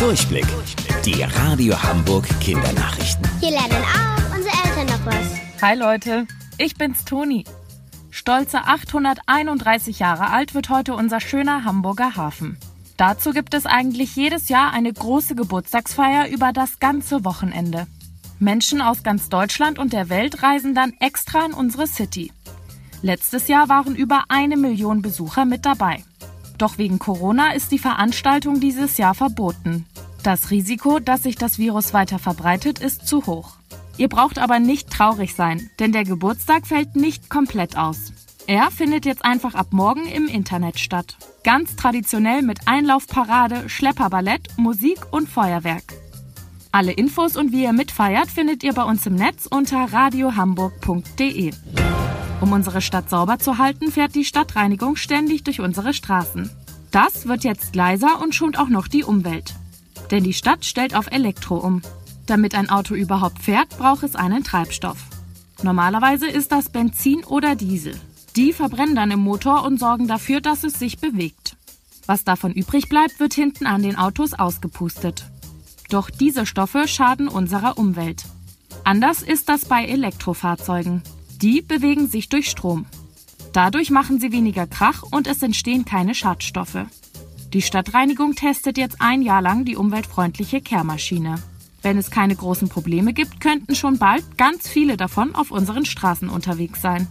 Durchblick. Die Radio Hamburg Kindernachrichten. Hier lernen auch unsere Eltern noch was. Hi Leute, ich bin's Toni. Stolze 831 Jahre alt wird heute unser schöner Hamburger Hafen. Dazu gibt es eigentlich jedes Jahr eine große Geburtstagsfeier über das ganze Wochenende. Menschen aus ganz Deutschland und der Welt reisen dann extra in unsere City. Letztes Jahr waren über eine Million Besucher mit dabei. Doch wegen Corona ist die Veranstaltung dieses Jahr verboten. Das Risiko, dass sich das Virus weiter verbreitet, ist zu hoch. Ihr braucht aber nicht traurig sein, denn der Geburtstag fällt nicht komplett aus. Er findet jetzt einfach ab morgen im Internet statt. Ganz traditionell mit Einlaufparade, Schlepperballett, Musik und Feuerwerk. Alle Infos und wie ihr mitfeiert findet ihr bei uns im Netz unter radiohamburg.de. Um unsere Stadt sauber zu halten, fährt die Stadtreinigung ständig durch unsere Straßen. Das wird jetzt leiser und schont auch noch die Umwelt. Denn die Stadt stellt auf Elektro um. Damit ein Auto überhaupt fährt, braucht es einen Treibstoff. Normalerweise ist das Benzin oder Diesel. Die verbrennen dann im Motor und sorgen dafür, dass es sich bewegt. Was davon übrig bleibt, wird hinten an den Autos ausgepustet. Doch diese Stoffe schaden unserer Umwelt. Anders ist das bei Elektrofahrzeugen. Die bewegen sich durch Strom. Dadurch machen sie weniger Krach und es entstehen keine Schadstoffe. Die Stadtreinigung testet jetzt ein Jahr lang die umweltfreundliche Kehrmaschine. Wenn es keine großen Probleme gibt, könnten schon bald ganz viele davon auf unseren Straßen unterwegs sein.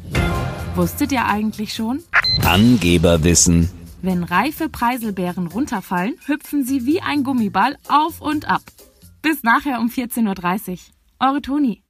Wusstet ihr eigentlich schon? Angeberwissen. Wenn reife Preiselbeeren runterfallen, hüpfen sie wie ein Gummiball auf und ab. Bis nachher um 14.30 Uhr. Eure Toni.